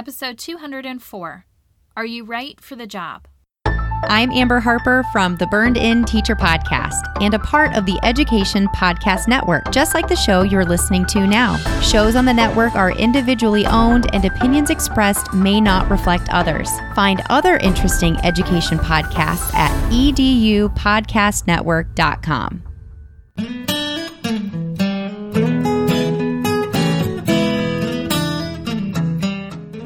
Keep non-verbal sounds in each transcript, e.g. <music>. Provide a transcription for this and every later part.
episode 204. Are you right for the job? I'm Amber Harper from the Burned In Teacher Podcast and a part of the Education Podcast Network, just like the show you're listening to now. Shows on the network are individually owned and opinions expressed may not reflect others. Find other interesting education podcasts at edupodcastnetwork.com.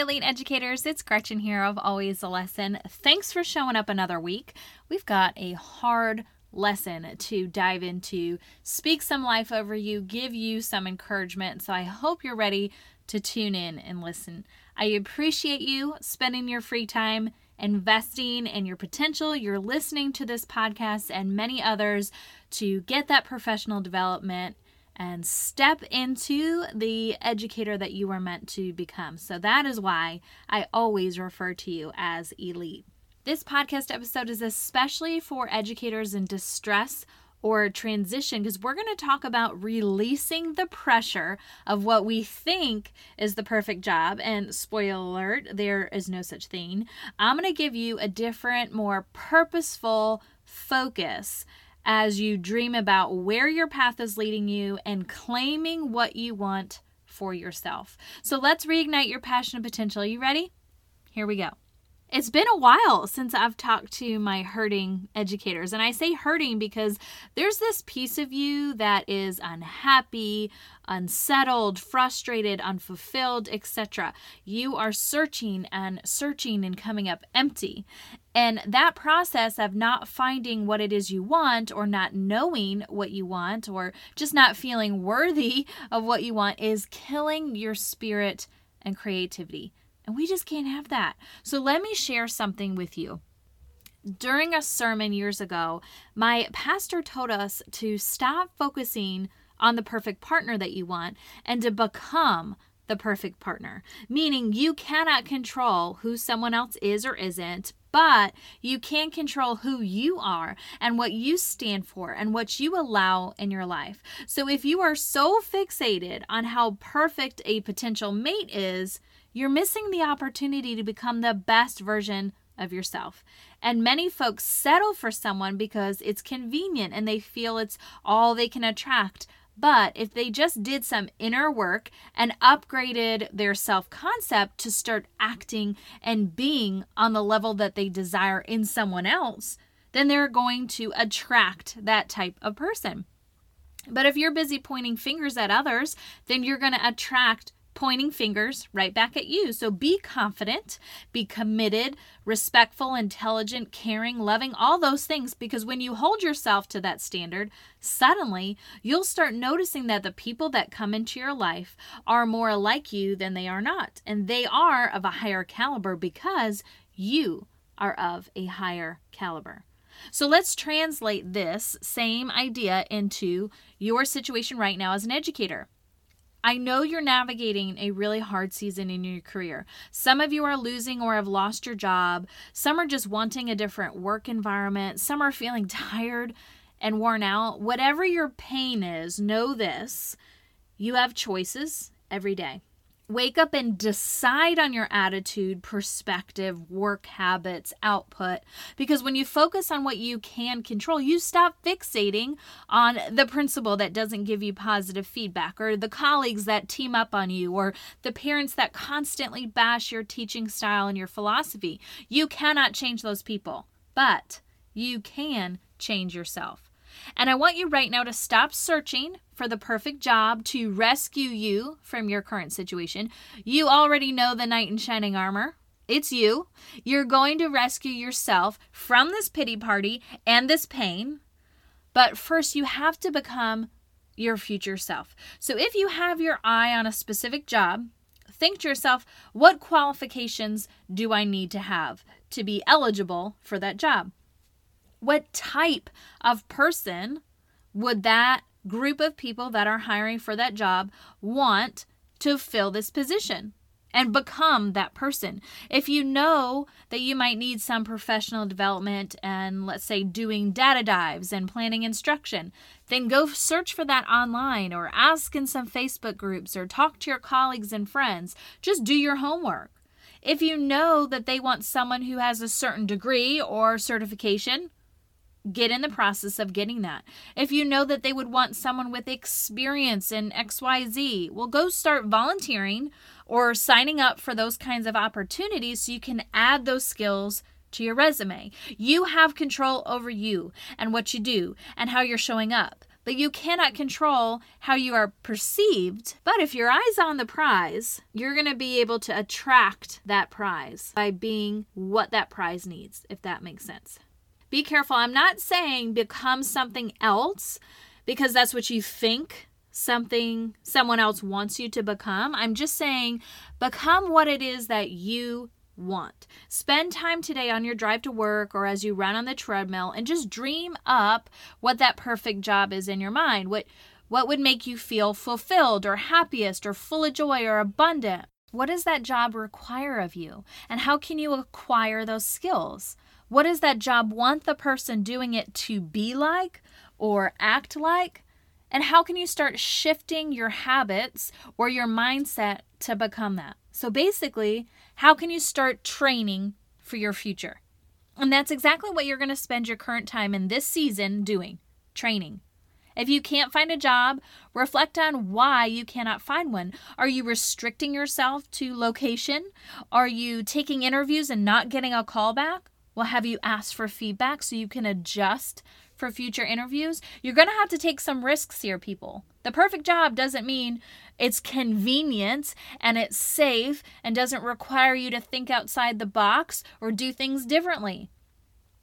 Elite educators, it's Gretchen here of Always a Lesson. Thanks for showing up another week. We've got a hard lesson to dive into, speak some life over you, give you some encouragement. So I hope you're ready to tune in and listen. I appreciate you spending your free time investing in your potential. You're listening to this podcast and many others to get that professional development and step into the educator that you are meant to become. So that is why I always refer to you as elite. This podcast episode is especially for educators in distress or transition because we're going to talk about releasing the pressure of what we think is the perfect job. And spoiler alert, there is no such thing. I'm going to give you a different, more purposeful focus as you dream about where your path is leading you and claiming what you want for yourself. So let's reignite your passion and potential. Are you ready? Here we go. It's been a while since I've talked to my hurting educators. And I say hurting because there's this piece of you that is unhappy, unsettled, frustrated, unfulfilled, etc. You are searching and searching and coming up empty. And that process of not finding what it is you want, or not knowing what you want, or just not feeling worthy <laughs> of what you want is killing your spirit and creativity. And we just can't have that. So let me share something with you. During a sermon years ago, my pastor told us to stop focusing on the perfect partner that you want and to become the perfect partner. Meaning, you cannot control who someone else is or isn't, but you can control who you are and what you stand for and what you allow in your life. So, if you are so fixated on how perfect a potential mate is, you're missing the opportunity to become the best version of yourself. And many folks settle for someone because it's convenient and they feel it's all they can attract. But if they just did some inner work and upgraded their self concept to start acting and being on the level that they desire in someone else, then they're going to attract that type of person. But if you're busy pointing fingers at others, then you're going to attract pointing fingers right back at you. So be confident, be committed, respectful, intelligent, caring, loving, all those things. Because when you hold yourself to that standard, suddenly you'll start noticing that the people that come into your life are more like you than they are not. And they are of a higher caliber because you are of a higher caliber. So let's translate this same idea into your situation right now as an educator. I know you're navigating a really hard season in your career. Some of you are losing or have lost your job. Some are just wanting a different work environment. Some are feeling <laughs> tired and worn out. Whatever your pain is, know this you have choices every day. Wake up and decide on your attitude, perspective, work habits, output. Because when you focus on what you can control, you stop fixating on the principal that doesn't give you positive feedback, or the colleagues that team up on you, or the parents that constantly bash your teaching style and your philosophy. You cannot change those people, but you can change yourself. And I want you right now to stop searching for the perfect job to rescue you from your current situation. You already know the knight in shining armor. It's you. You're going to rescue yourself from this pity party and this pain. But first, you have to become your future self. So if you have your eye on a specific job, think to yourself, what qualifications do I need to have to be eligible for that job? What type of person would that group of people that are hiring for that job want to fill this position? and become that person. If you know that you might need some professional development and, let's say, doing data dives and planning instruction, then go search for that online or ask in some Facebook groups or talk to your colleagues and friends. Just do your homework. If you know that they want someone who has a certain degree or certification, get in the process of getting that. If you know that they would want someone with experience in XYZ, well, go start volunteering or signing up for those kinds of opportunities so you can add those skills to your resume. You have control over you and what you do and how you're showing up. But you cannot control how you are perceived. But if your eye's on the prize, you're going to be able to attract that prize by being what that prize needs, if that makes sense. Be careful. I'm not saying become something else because that's what you think something someone else wants you to become. I'm just saying become what it is that you want. Spend time today on your drive to work or as you run on the treadmill and just dream up what that perfect job is in your mind. What what would make you feel fulfilled or happiest or full of joy or abundant? What does that job require of you? And how can you acquire those skills? What does that job want the person doing it to be like or act like? And how can you start shifting your habits or your mindset to become that? So basically, how can you start training for your future? And that's exactly what you're going to spend your current time in this season doing training. If you can't find a job, reflect on why you cannot find one. Are you restricting yourself to location? Are you taking interviews and not getting a call back? Well, have you asked for feedback so you can adjust for future interviews? You're going to have to take some risks here, people. The perfect job doesn't mean it's convenient and it's safe and doesn't require you to think outside the box or do things differently.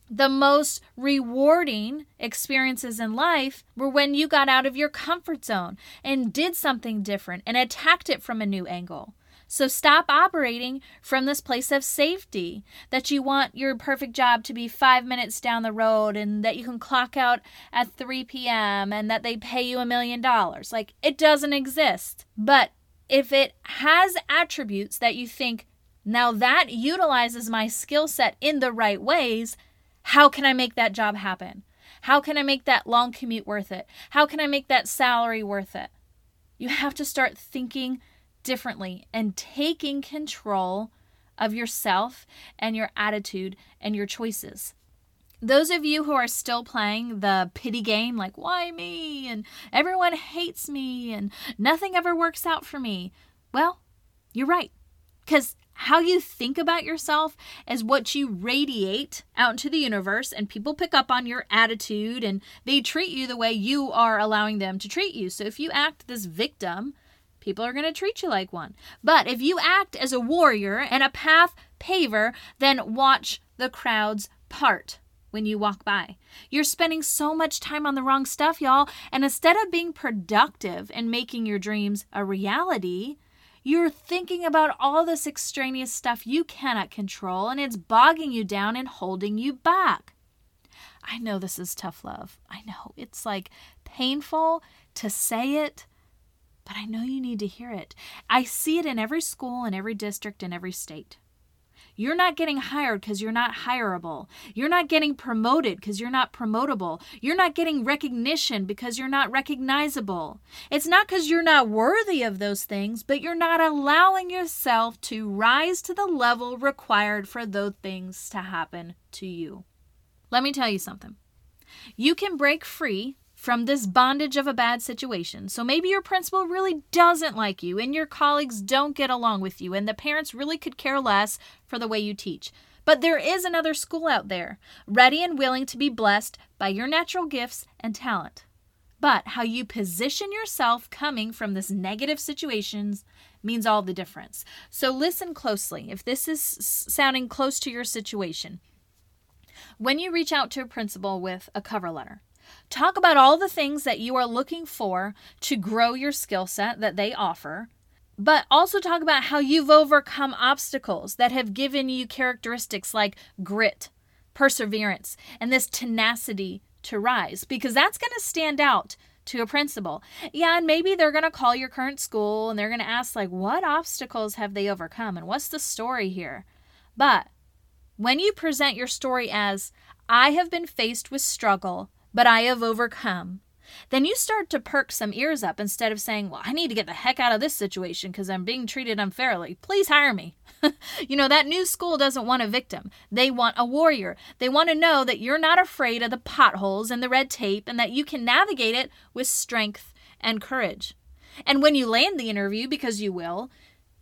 The most rewarding experiences in life were when you got out of your comfort zone and did something different and attacked it from a new angle. So stop operating from this place of safety that you want your perfect job to be five minutes down the road and that you can clock out at 3 p.m. and that they pay you a million dollars. Like it doesn't exist. But if it has attributes that you think, now that utilizes my skill set in the right ways, how can I make that job happen? How can I make that long commute worth it? How can I make that salary worth it? You have to start thinking differently and taking control of yourself and your attitude and your choices. Those of you who are still playing the pity game, like, why me? And everyone hates me and nothing ever works out for me. Well, you're right. Because how you think about yourself is what you radiate out into the universe, and people pick up on your attitude and they treat you the way you are allowing them to treat you. So if you act this victim, people are going to treat you like one. But if you act as a warrior and a path paver, then watch the crowds part when you walk by. You're spending so much time on the wrong stuff, y'all, and instead of being productive and making your dreams a reality, you're thinking about all this extraneous stuff you cannot control, and it's bogging you down and holding you back. I know this is tough love. I know it's like painful to say it, but I know you need to hear it. I see it in every school, in every district, in every state. You're not getting hired because you're not hireable. You're not getting promoted because you're not promotable. You're not getting recognition because you're not recognizable. It's not because you're not worthy of those things, but you're not allowing yourself to rise to the level required for those things to happen to you. Let me tell you something. You can break free from this bondage of a bad situation. So maybe your principal really doesn't like you, and your colleagues don't get along with you, and the parents really could care less for the way you teach. But there is another school out there, ready and willing to be blessed by your natural gifts and talent. But how you position yourself coming from this negative situations means all the difference. So listen closely if this is sounding close to your situation. When you reach out to a principal with a cover letter, Talk about all the things that you are looking for to grow your skill set that they offer, but also talk about how you've overcome obstacles that have given you characteristics like grit, perseverance and this tenacity to rise because that's going to stand out to a principal. Yeah, and maybe they're going to call your current school and they're going to ask, like, what obstacles have they overcome and what's the story here? But when you present your story as, I have been faced with struggle, but I have overcome, then you start to perk some ears up instead of saying, Well, I need to get the heck out of this situation because I'm being treated unfairly. Please hire me. <laughs> you know, that new school doesn't want a victim. They want a warrior. They want to know that you're not afraid of the potholes and the red tape and that you can navigate it with strength and courage. And when you land the interview, because you will,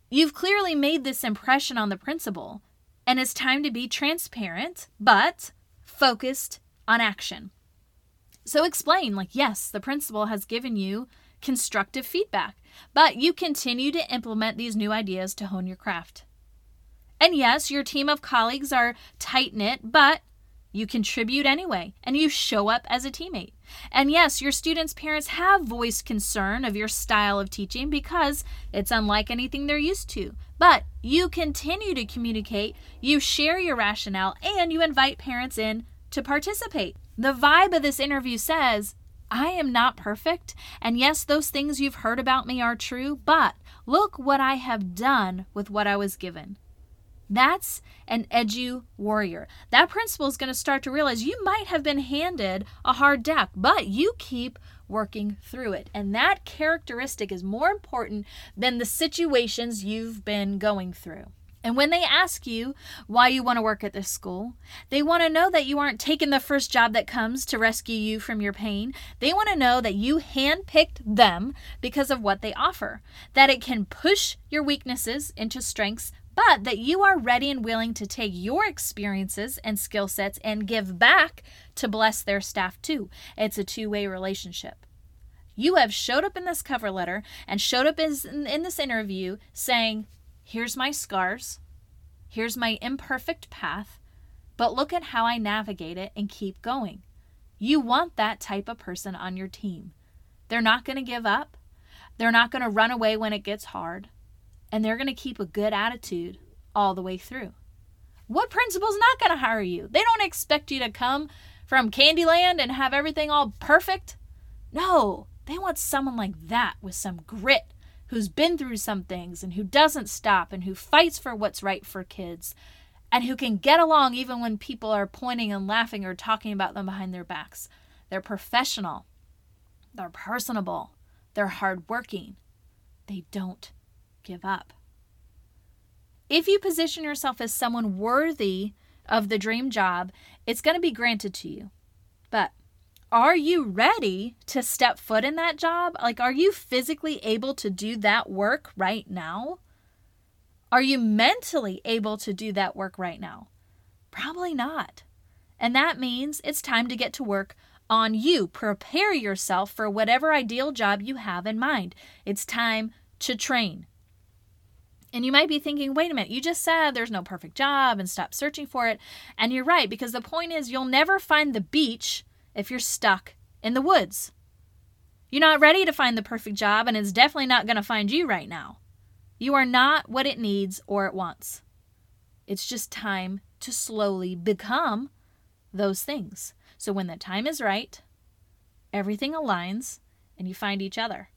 you've clearly made this impression on the principal. And it's time to be transparent, but focused on action. So explain, like, yes, the principal has given you constructive feedback, but you continue to implement these new ideas to hone your craft. And yes, your team of colleagues are tight knit, but you contribute anyway and you show up as a teammate. And yes, your students' parents have voiced concern of your style of teaching because it's unlike anything they're used to. But you continue to communicate, you share your rationale, and you invite parents in to participate. The vibe of this interview says, I am not perfect, and yes, those things you've heard about me are true, but look what I have done with what I was given. That's an edu warrior. That principal is going to start to realize you might have been handed a hard deck, but you keep working through it. And that characteristic is more important than the situations you've been going through. And when they ask you why you want to work at this school, they want to know that you aren't taking the first job that comes to rescue you from your pain. They want to know that you handpicked them because of what they offer, that it can push your weaknesses into strengths but that you are ready and willing to take your experiences and skill sets and give back to bless their staff too. It's a two way relationship. You have showed up in this cover letter and showed up in, in this interview saying, Here's my scars, here's my imperfect path, but look at how I navigate it and keep going. You want that type of person on your team. They're not going to give up. They're not going to run away when it gets hard and they're going to keep a good attitude all the way through. What principal's not going to hire you? They don't expect you to come from Candyland and have everything all perfect. No, they want someone like that with some grit, who's been through some things and who doesn't stop and who fights for what's right for kids and who can get along even when people are pointing and laughing or talking about them behind their backs. They're professional, they're personable, they're hardworking, they don't give up. If you position yourself as someone worthy of the dream job, it's going to be granted to you. Are you ready to step foot in that job? Like, are you physically able to do that work right now? Are you mentally able to do that work right now? Probably not. And that means it's time to get to work on you. Prepare yourself for whatever ideal job you have in mind. It's time to train. And you might be thinking, wait a minute, you just said there's no perfect job and stop searching for it. And you're right, because the point is you'll never find the beach if you're stuck in the woods. You're not ready to find the perfect job, and it's definitely not going to find you right now. You are not what it needs or it wants. It's just time to slowly become those things. So when the time is right, everything aligns and you find each other.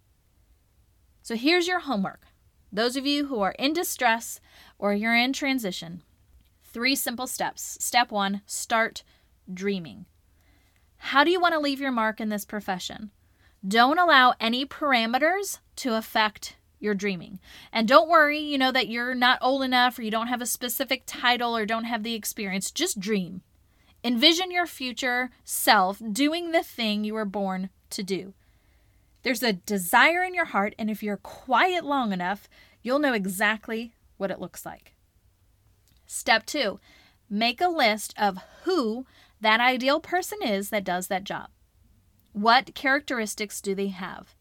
So here's your homework those of you who are in distress or you're in transition, three simple steps. Step one start dreaming. How do you want to leave your mark in this profession? Don't allow any parameters to affect your dreaming. And don't worry, you know, that you're not old enough or you don't have a specific title or don't have the experience. Just dream. Envision your future self doing the thing you were born to do. There's a desire in your heart, and if you're quiet long enough, you'll know exactly what it looks like. Step two, make a list of who that ideal person is that does that job. What characteristics do they have?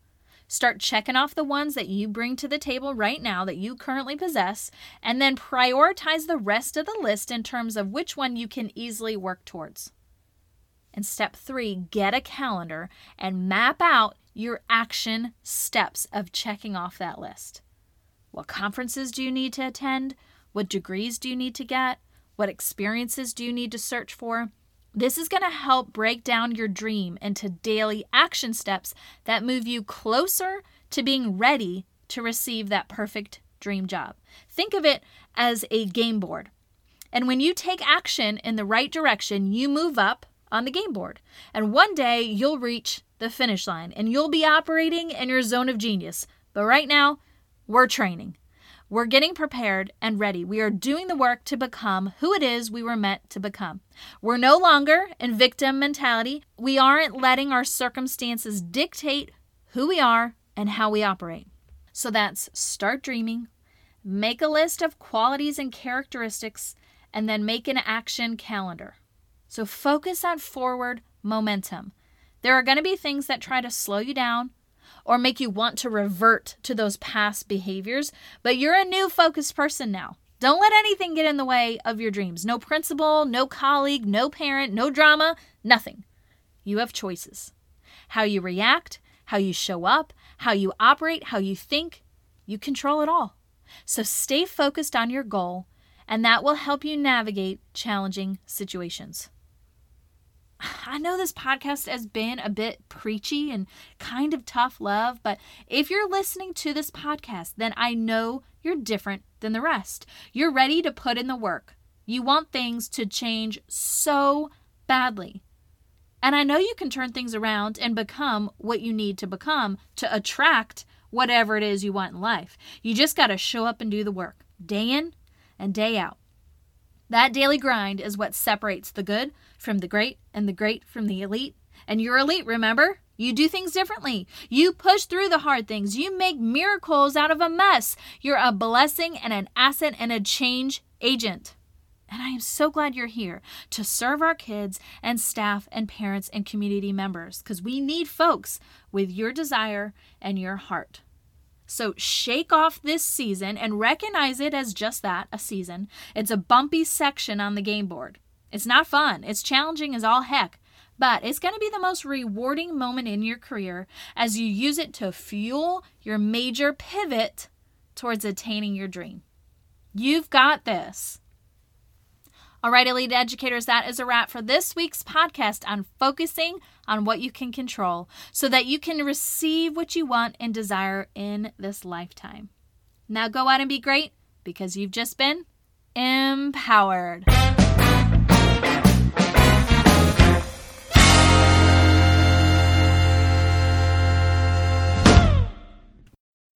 Start checking off the ones that you bring to the table right now that you currently possess, and then prioritize the rest of the list in terms of which one you can easily work towards. And step three, get a calendar and map out your action steps of checking off that list. What conferences do you need to attend? What degrees do you need to get? What experiences do you need to search for? This is going to help break down your dream into daily action steps that move you closer to being ready to receive that perfect dream job. Think of it as a game board. And when you take action in the right direction, you move up on the game board. And one day you'll reach the finish line and you'll be operating in your zone of genius. But right now, we're training. We're getting prepared and ready. We are doing the work to become who it is we were meant to become. We're no longer in victim mentality. We aren't letting our circumstances dictate who we are and how we operate. So that's start dreaming, make a list of qualities and characteristics, and then make an action calendar. So focus on forward momentum. There are going to be things that try to slow you down or make you want to revert to those past behaviors, but you're a new focused person now. Don't let anything get in the way of your dreams. No principal, no colleague, no parent, no drama, nothing. You have choices. How you react, how you show up, how you operate, how you think, you control it all. So stay focused on your goal, and that will help you navigate challenging situations. I know this podcast has been a bit preachy and kind of tough love, but if you're listening to this podcast, then I know you're different than the rest. You're ready to put in the work. You want things to change so badly. And I know you can turn things around and become what you need to become to attract whatever it is you want in life. You just got to show up and do the work day in and day out. That daily grind is what separates the good from the great and the great from the elite. And you're elite, remember? You do things differently. You push through the hard things. You make miracles out of a mess. You're a blessing and an asset and a change agent. And I am so glad you're here to serve our kids and staff and parents and community members because we need folks with your desire and your heart. So shake off this season and recognize it as just that a season. It's a bumpy section on the game board. It's not fun, it's challenging as all heck, but it's going to be the most rewarding moment in your career as you use it to fuel your major pivot towards attaining your dream. You've got this. All right, Elite Educators, that is a wrap for this week's podcast on focusing on what you can control so that you can receive what you want and desire in this lifetime. Now go out and be great because you've just been empowered.